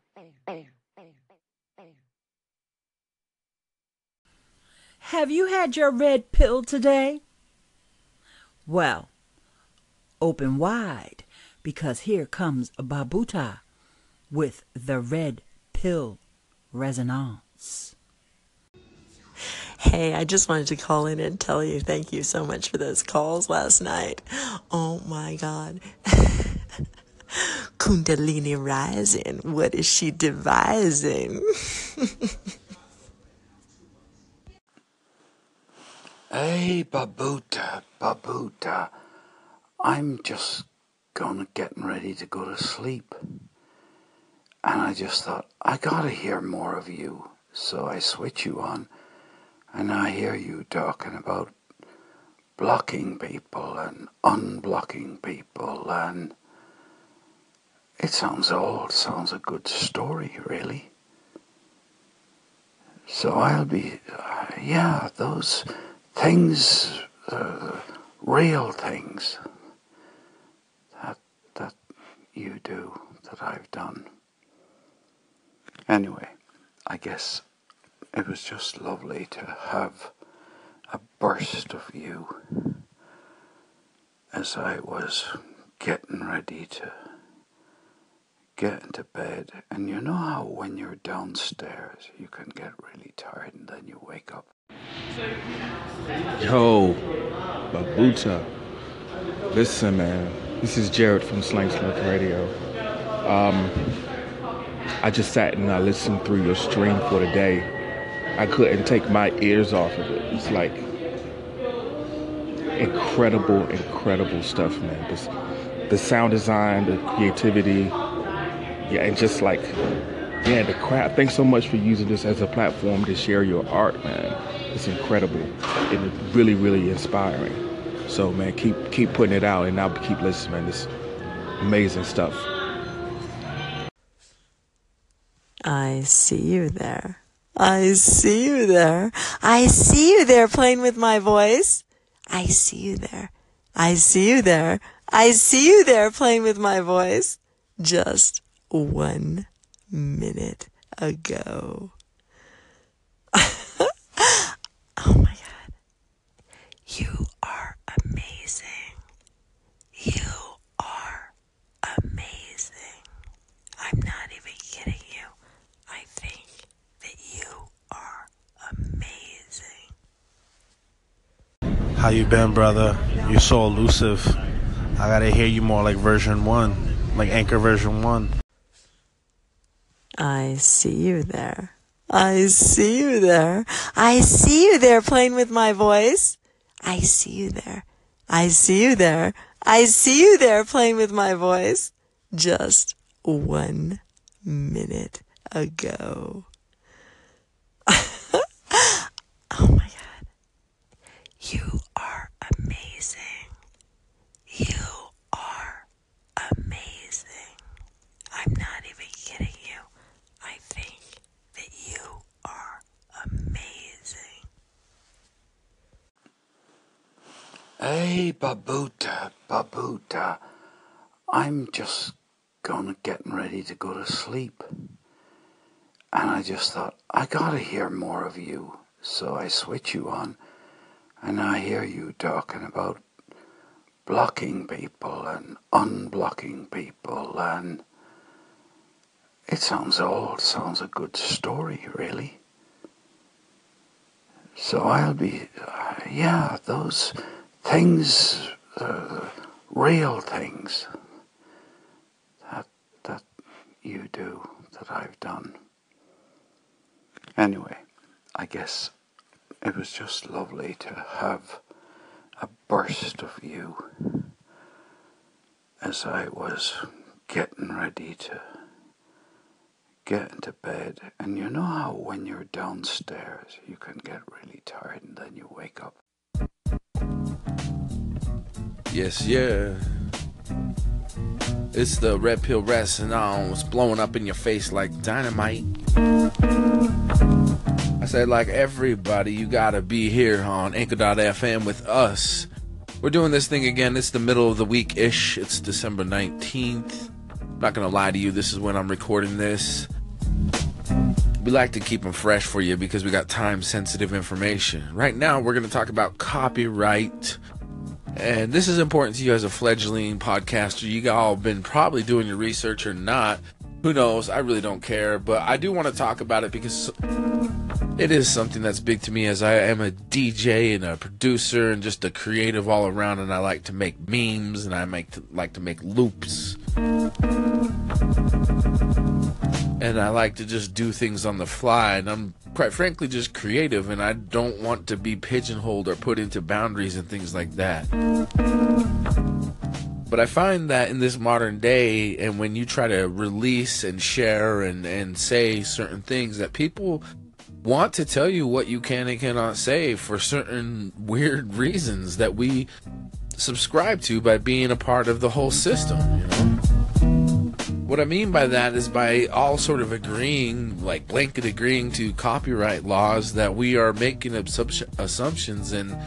Speaker 9: Have you had your red pill today? Well, open wide because here comes Babuda with the red pill resonance.
Speaker 10: Hey, I just wanted to call in and tell you thank you so much for those calls last night. Oh my God. <laughs> Kundalini rising. What is she devising? <laughs>
Speaker 7: Hey, Babuda, Babuda. I'm just gonna getting ready to go to sleep. And I just thought, I gotta hear more of you. So I switch you on, and I hear you talking about blocking people and unblocking people, and it sounds old, sounds a good story, really. So I'll be, uh, yeah, those things, uh, real things that that you do that I've done. Anyway, I guess it was just lovely to have a burst of you as I was getting ready to get into bed. And you know how when you're downstairs you can get really tired and then you wake up.
Speaker 11: Yo, Babuda. Listen, man. This is Jared from Slang Smoke Radio. Um, I just sat and I listened through your stream for the day. I couldn't take my ears off of it. It's like incredible, incredible stuff, man. This, the sound design, the creativity, yeah, and just like, yeah, the crap. Thanks so much for using this as a platform to share your art, man. It's incredible and really, really inspiring. So, man, keep keep putting it out, and I'll keep listening, man. This amazing stuff.
Speaker 10: I see you there. I see you there. I see you there playing with my voice. I see you there. I see you there. I see you there playing with my voice. Just one minute ago. oh my God. You are amazing. You are amazing. I'm not even kidding you. I think that you are amazing.
Speaker 12: How you been, brother? You're so elusive. I gotta hear you more like version one, like Anchor version one.
Speaker 10: I see you there. I see you there. I see you there playing with my voice. I see you there. I see you there. I see you there playing with my voice. Just one minute ago. <laughs> oh my God. You are amazing. You are amazing. I'm not even kidding you. I think that you are amazing.
Speaker 7: Hey, Babuda, Babuda. I'm just gonna getting ready to go to sleep. And I just thought, I gotta hear more of you. So I switch you on, and I hear you talking about blocking people and unblocking people, and it sounds old, sounds a good story, really. So I'll be, uh, yeah, those things, uh, real things that that you do, that I've done. Anyway, I guess it was just lovely to have a burst of you as I was getting ready to get into bed. And you know how when you're downstairs you can get really tired and then you wake up.
Speaker 1: Yes, yeah. It's the red pill on. It's blowing up in your face like dynamite. I said, like everybody, you gotta be here on Anchor.fm with us. We're doing this thing again. It's the middle of the week ish. It's December 19th. I'm not gonna lie to you, this is when I'm recording this. We like to keep them fresh for you because we got time sensitive information. Right now, we're gonna talk about copyright. And this is important to you as a fledgling podcaster. You all been probably doing your research or not. Who knows? I really don't care. But I do want to talk about it because it is something that's big to me as I am a DJ and a producer and just a creative all around. And I like to make memes and I make to, like to make loops. And I like to just do things on the fly. And I'm quite frankly just creative and I don't want to be pigeonholed or put into boundaries and things like that. But I find that in this modern day, and when you try to release and share and, and say certain things, that people want to tell you what you can and cannot say for certain weird reasons that we subscribe to by being a part of the whole system, you know? What I mean by that is by all sort of agreeing, like blanket agreeing to copyright laws, that we are making assumptions and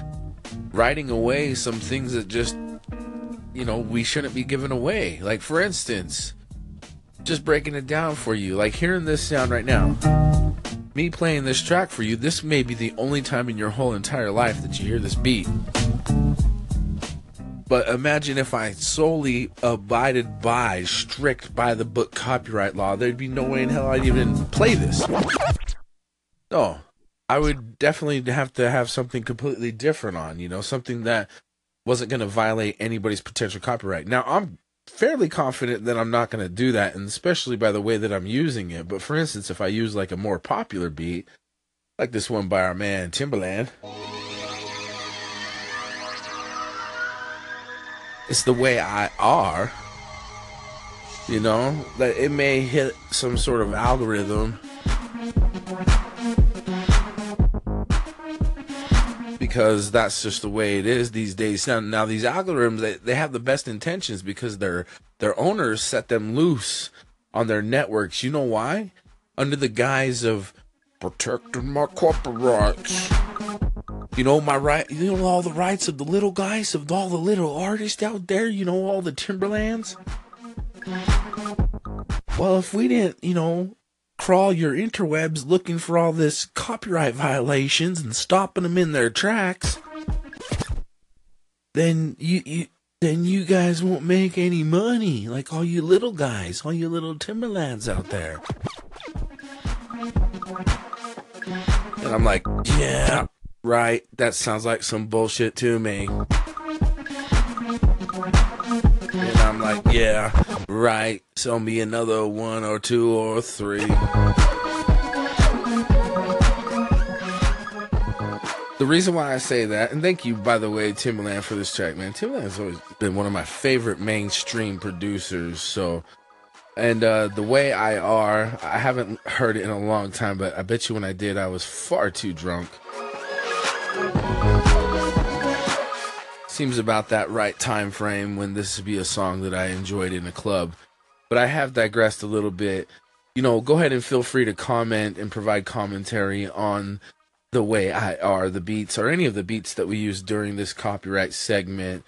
Speaker 1: writing away some things that just you know, we shouldn't be giving away. Like, for instance, just breaking it down for you, like hearing this sound right now. Me playing this track for you, this may be the only time in your whole entire life that you hear this beat. But imagine if I solely abided by, strict by the book copyright law, there'd be no way in hell I'd even play this. No. I would definitely have to have something completely different on, you know, something that wasn't going to violate anybody's potential copyright. Now, I'm fairly confident that I'm not going to do that, and especially by the way that I'm using it. But for instance, if I use like a more popular beat, like this one by our man Timbaland, it's the way I are. You know, that it may hit some sort of algorithm because that's just the way it is these days. Now, now these algorithms they, they have the best intentions because their their owners set them loose on their networks. You know why? Under the guise of protecting my corporate rights. You know my right. You know all the rights of the little guys, of all the little artists out there. You know all the Timbalands. Well, if we didn't, you know, crawl your interwebs looking for all this copyright violations and stopping them in their tracks, then you, you then you guys won't make any money. Like all you little guys, all you little Timbalands out there. And I'm like, yeah, Right, that sounds like some bullshit to me. And I'm like, yeah, right. Sell me another one or two or three. The reason why I say that, and thank you, by the way, Timbaland, for this track, man. Timbaland's always been one of my favorite mainstream producers. So, and uh, the way I are, I haven't heard it in a long time, but I bet you when I did, I was far too drunk. Seems about that right time frame when this would be a song that I enjoyed in a club. But I have digressed a little bit. You know, go ahead and feel free to comment and provide commentary on the way I are, the beats, or any of the beats that we use during this copyright segment,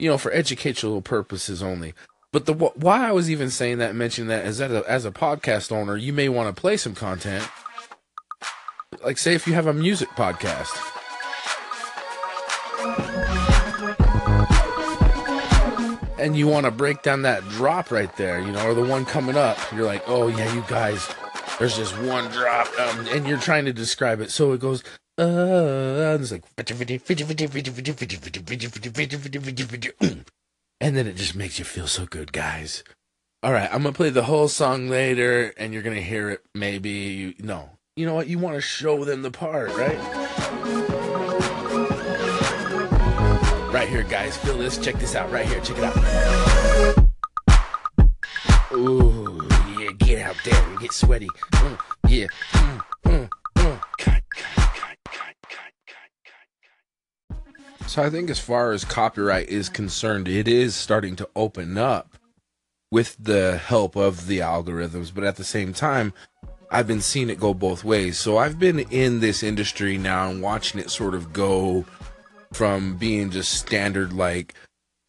Speaker 1: you know, for educational purposes only. But the why I was even saying that mentioning that is that a, as a podcast owner, you may want to play some content. Like, say, if you have a music podcast. And you want to break down that drop right there, you know, or the one coming up. You're like, oh, yeah, you guys, there's just one drop. Um, and you're trying to describe it. So it goes, uh, and it's like, and then it just makes you feel so good, guys. All right, I'm gonna play the whole song later, and you're gonna hear it. Maybe no, you know what? You want to show them the part, right? Right here, guys. Feel this. Check this out. Right here. Check it out. Ooh, yeah. Get out there and get sweaty. Mm, yeah. Mm, mm, mm. So I think as far as copyright is concerned, it is starting to open up with the help of the algorithms, but at the same time, I've been seeing it go both ways. So I've been in this industry now and watching it sort of go from being just standard like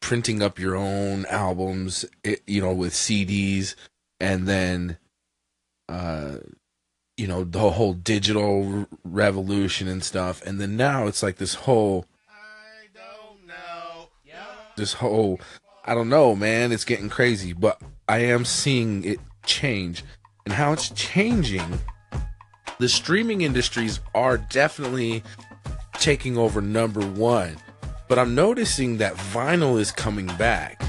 Speaker 1: printing up your own albums, you know, with CDs and then uh you know, the whole digital revolution and stuff. And then now it's like this whole this whole I don't know, man, it's getting crazy, but I am seeing it change. And how it's changing, the streaming industries are definitely taking over number 1. But I'm noticing that vinyl is coming back.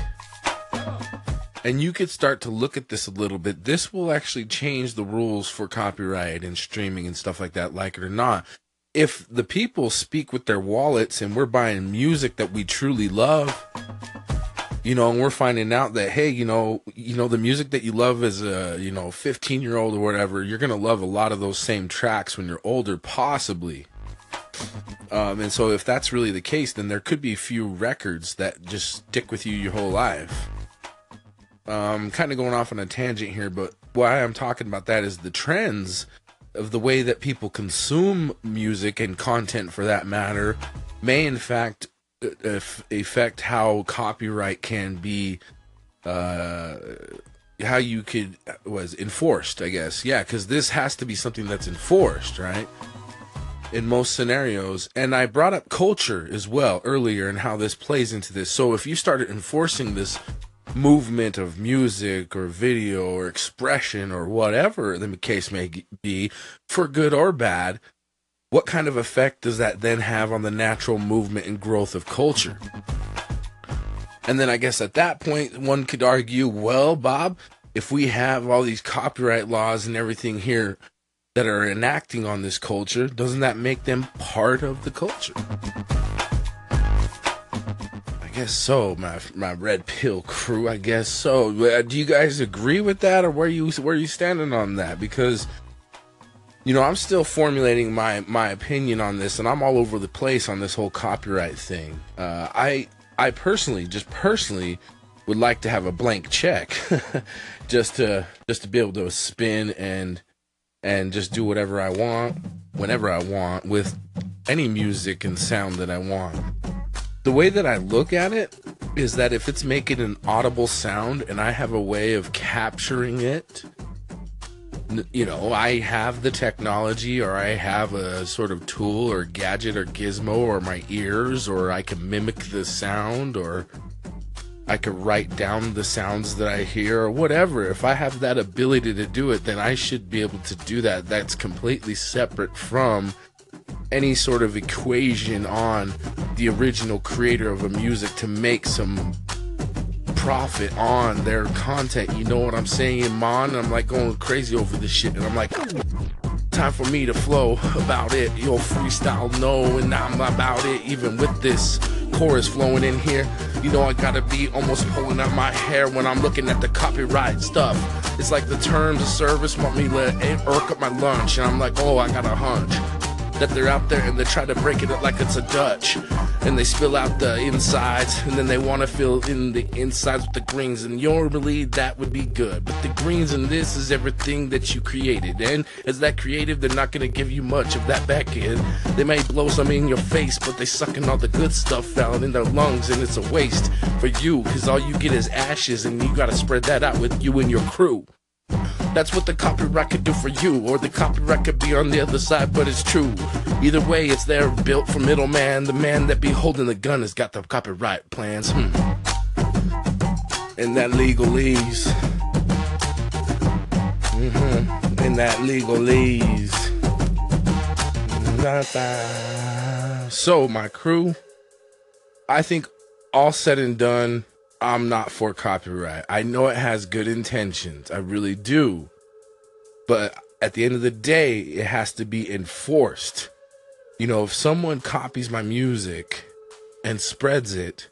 Speaker 1: And you could start to look at this a little bit. This will actually change the rules for copyright and streaming and stuff like that, like it or not. If the people speak with their wallets and we're buying music that we truly love, you know, and we're finding out that hey, you know, you know the music that you love as a you know 15 year old or whatever, you're gonna love a lot of those same tracks when you're older, possibly. Um, and so if that's really the case, then there could be a few records that just stick with you your whole life. Um, kind of going off on a tangent here, but why I'm talking about that is the trends of the way that people consume music and content for that matter may in fact uh, affect how copyright can be uh how you could was enforced i guess yeah because this has to be something that's enforced right in most scenarios and i brought up culture as well earlier and how this plays into this. So if you started enforcing this movement of music or video or expression or whatever the case may be for good or bad what kind of effect does that then have on the natural movement and growth of culture? And then i guess at that point one could argue well bob if we have all these copyright laws and everything here that are enacting on this culture doesn't that make them part of the culture I guess so, my my red pill crew. I guess so. Uh, Do you guys agree with that, or where you where you standing on that? Because you know, I'm still formulating my my opinion on this, and I'm all over the place on this whole copyright thing. Uh, I I personally, just personally, would like to have a blank check, <laughs> just to just to be able to spin and and just do whatever I want, whenever I want, with any music and sound that I want. The way that I look at it is that if it's making an audible sound and I have a way of capturing it, you know, I have the technology or I have a sort of tool or gadget or gizmo or my ears or I can mimic the sound or I could write down the sounds that I hear or whatever. If I have that ability to do it, then I should be able to do that. That's completely separate from any sort of equation on the original creator of a music to make some profit on their content. You know what I'm saying? In Mon, I'm like going crazy over this shit, and I'm like, time for me to flow about it. Yo, freestyle, no, and I'm about it. Even with this chorus flowing in here, you know I gotta be almost pulling out my hair when I'm looking at the copyright stuff. It's like the terms of service want me to eh, irk up my lunch, and I'm like, oh, I got a hunch that they're out there and they try to break it up like it's a Dutch. And they spill out the insides, and then they want to fill in the insides with the greens. And normally that would be good. But the greens in this is everything that you created. And as that creative, they're not going to give you much of that back end. They may blow some in your face, but they sucking all the good stuff out in their lungs, and it's a waste for you, because all you get is ashes, and you got to spread that out with you and your crew. That's what the copyright could do for you, or the copyright could be on the other side, but it's true. Either way, it's there built for middleman. The man that be holding the gun has got the copyright plans. Hmm. And that legalese. Mm-hmm. And that legalese. So, my crew, I think all said and done, I'm not for copyright. I know it has good intentions. I really do. But at the end of the day, it has to be enforced. You know, if someone copies my music and spreads it,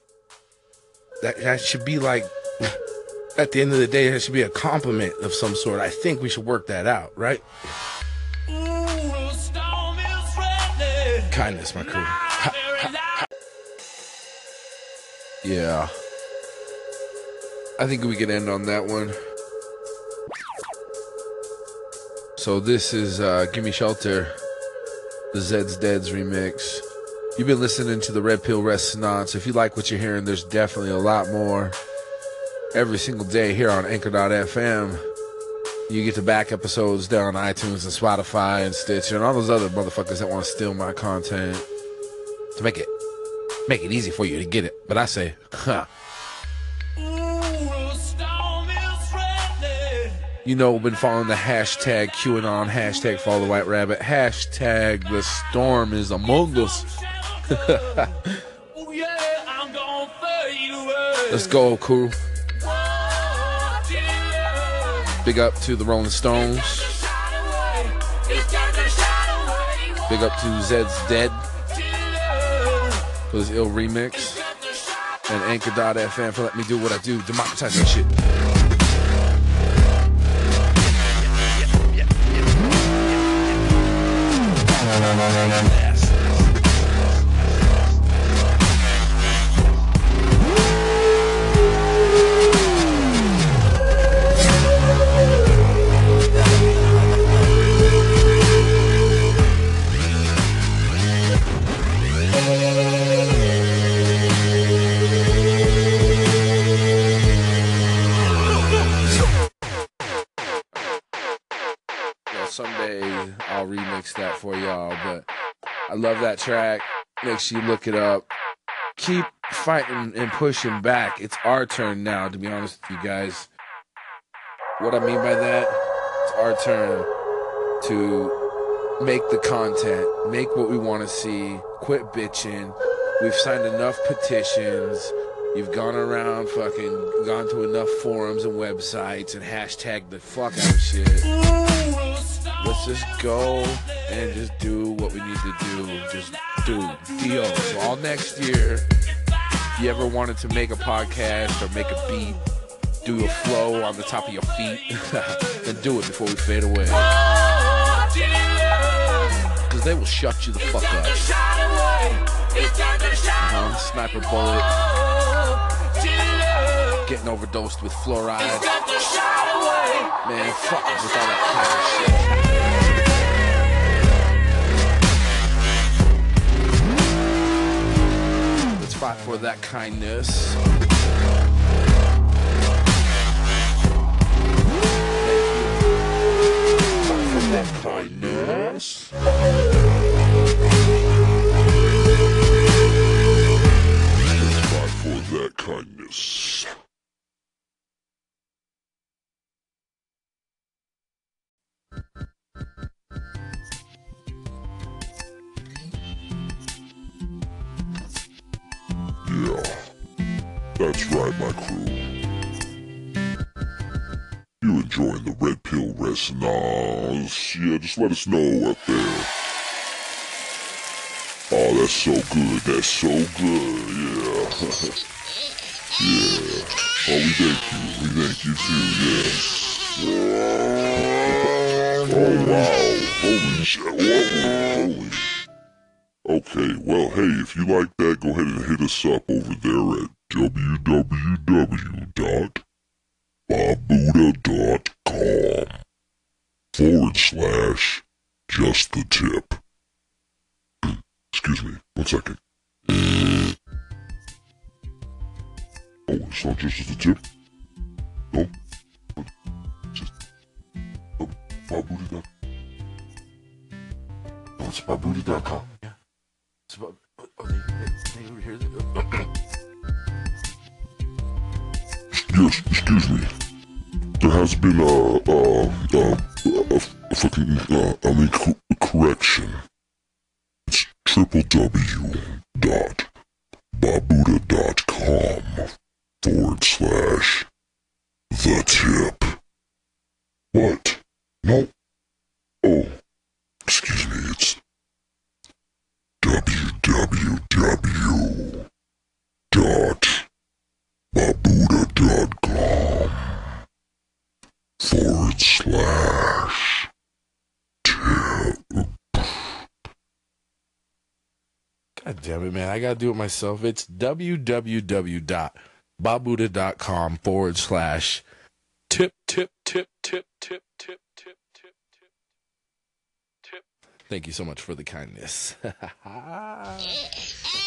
Speaker 1: that that should be like <laughs> at the end of the day, it should be a compliment of some sort. I think we should work that out, right? Kindness, my crew. Yeah. I think we can end on that one. So this is uh, Gimme Shelter, the Zeds Dead's remix. You've been listening to the Red Pill Resonance. If you like what you're hearing, there's definitely a lot more every single day here on Anchor.fm. You get the back episodes down on iTunes and Spotify and Stitcher and all those other motherfuckers that want to steal my content to make it make it easy for you to get it. But I say, <laughs> huh. You know, been following the hashtag QAnon, hashtag follow the white rabbit, hashtag the storm is among us. <laughs> Let's go, crew. Big up to the Rolling Stones. Big up to Zeds Dead for this ill remix. And Anchor.fm for letting me do what I do, democratize that shit. Well, track. Make sure you look it up. Keep fighting and pushing back. It's our turn now, to be honest with you guys. What I mean by that, it's our turn to make the content, make what we want to see, quit bitching. We've signed enough petitions. You've gone around fucking, gone to enough forums and websites and hashtag the fuck out of shit. Let's just go and just do what we need to do. Just do. Deal. So all next year, if you ever wanted to make a podcast or make a beat, do a flow on the top of your feet, <laughs> then do it before we fade away. Because they will shut you the fuck up. Uh-huh. Sniper bullet. Getting overdosed with fluoride. Man, fuck with all that kind of shit. Let's for that kindness. That kindness.
Speaker 2: Let's for that kindness.
Speaker 13: That's right, my crew. You enjoying the red pill resonance? Yeah, just let us know out there. Oh, that's so good. That's so good. Yeah. <laughs> yeah. Oh, we thank you. We thank you too. Yeah. oh wow. Holy shit. Holy. Okay, well, hey, if you like that, go ahead and hit us up over there at www.babuda.com forward slash just the tip. <clears throat> Excuse me, one second. Oh, it's not just the tip? No? Just, oh, babuda.com. No, it's babuda.com.
Speaker 1: It's about, oh, they, they, they. <clears throat>
Speaker 13: Yes, excuse me. There has been a, uh, uh, a, a fucking, uh, I mean, co- correction. It's www.babuda.com forward slash the tip. What? No. Oh, excuse me, it's www dot babuda.com forward slash tip.
Speaker 1: God damn it, man. I got to do it myself. It's www.babuda.com forward slash tip, tip, tip, tip, tip, tip, tip, tip, tip, tip. Thank you so much for the kindness. <laughs>